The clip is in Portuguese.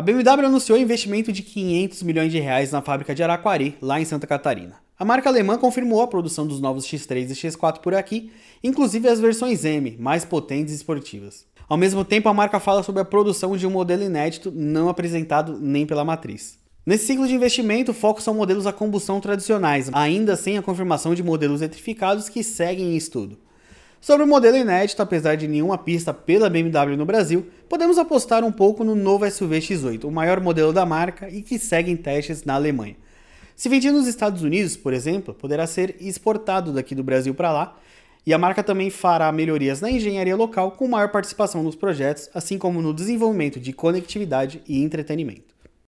A BMW anunciou investimento de 500 milhões de reais na fábrica de Araquari, lá em Santa Catarina. A marca alemã confirmou a produção dos novos X3 e X4 por aqui, inclusive as versões M, mais potentes e esportivas. Ao mesmo tempo, a marca fala sobre a produção de um modelo inédito não apresentado nem pela matriz. Nesse ciclo de investimento, o foco são modelos a combustão tradicionais, ainda sem a confirmação de modelos eletrificados que seguem em estudo. Sobre o modelo inédito, apesar de nenhuma pista pela BMW no Brasil, podemos apostar um pouco no novo SUV X8, o maior modelo da marca e que segue em testes na Alemanha. Se vendido nos Estados Unidos, por exemplo, poderá ser exportado daqui do Brasil para lá, e a marca também fará melhorias na engenharia local com maior participação nos projetos, assim como no desenvolvimento de conectividade e entretenimento.